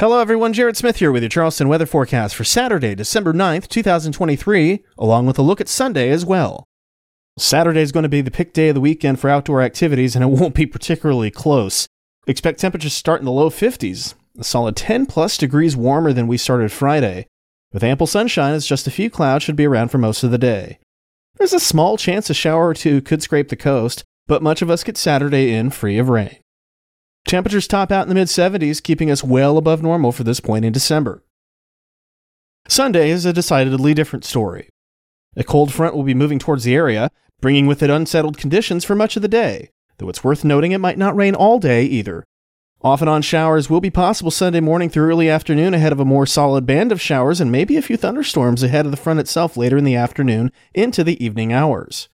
Hello, everyone. Jared Smith here with your Charleston weather forecast for Saturday, December 9th, 2023, along with a look at Sunday as well. Saturday is going to be the pick day of the weekend for outdoor activities, and it won't be particularly close. Expect temperatures to start in the low 50s, a solid 10 plus degrees warmer than we started Friday. With ample sunshine, as just a few clouds should be around for most of the day. There's a small chance a shower or two could scrape the coast, but much of us get Saturday in free of rain. Temperatures top out in the mid 70s, keeping us well above normal for this point in December. Sunday is a decidedly different story. A cold front will be moving towards the area, bringing with it unsettled conditions for much of the day, though it's worth noting it might not rain all day either. Off and on showers will be possible Sunday morning through early afternoon ahead of a more solid band of showers and maybe a few thunderstorms ahead of the front itself later in the afternoon into the evening hours.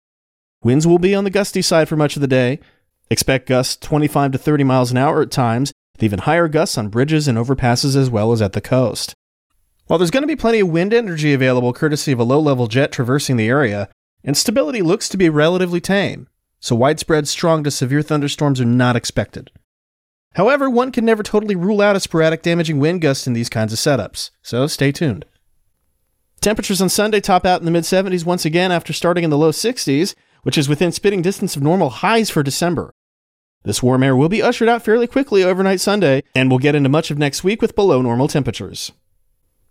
Winds will be on the gusty side for much of the day, Expect gusts 25 to 30 miles an hour at times, with even higher gusts on bridges and overpasses as well as at the coast. While there's going to be plenty of wind energy available courtesy of a low level jet traversing the area, instability looks to be relatively tame, so widespread strong to severe thunderstorms are not expected. However, one can never totally rule out a sporadic damaging wind gust in these kinds of setups, so stay tuned. Temperatures on Sunday top out in the mid 70s once again after starting in the low 60s, which is within spitting distance of normal highs for December. This warm air will be ushered out fairly quickly overnight Sunday, and we'll get into much of next week with below normal temperatures.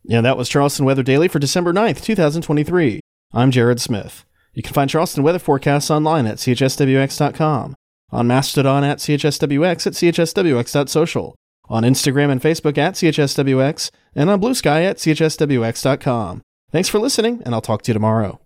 Yeah, that was Charleston Weather Daily for December 9th, 2023. I'm Jared Smith. You can find Charleston weather forecasts online at chswx.com, on Mastodon at chswx at chswx.social, on Instagram and Facebook at chswx, and on Bluesky at chswx.com. Thanks for listening, and I'll talk to you tomorrow.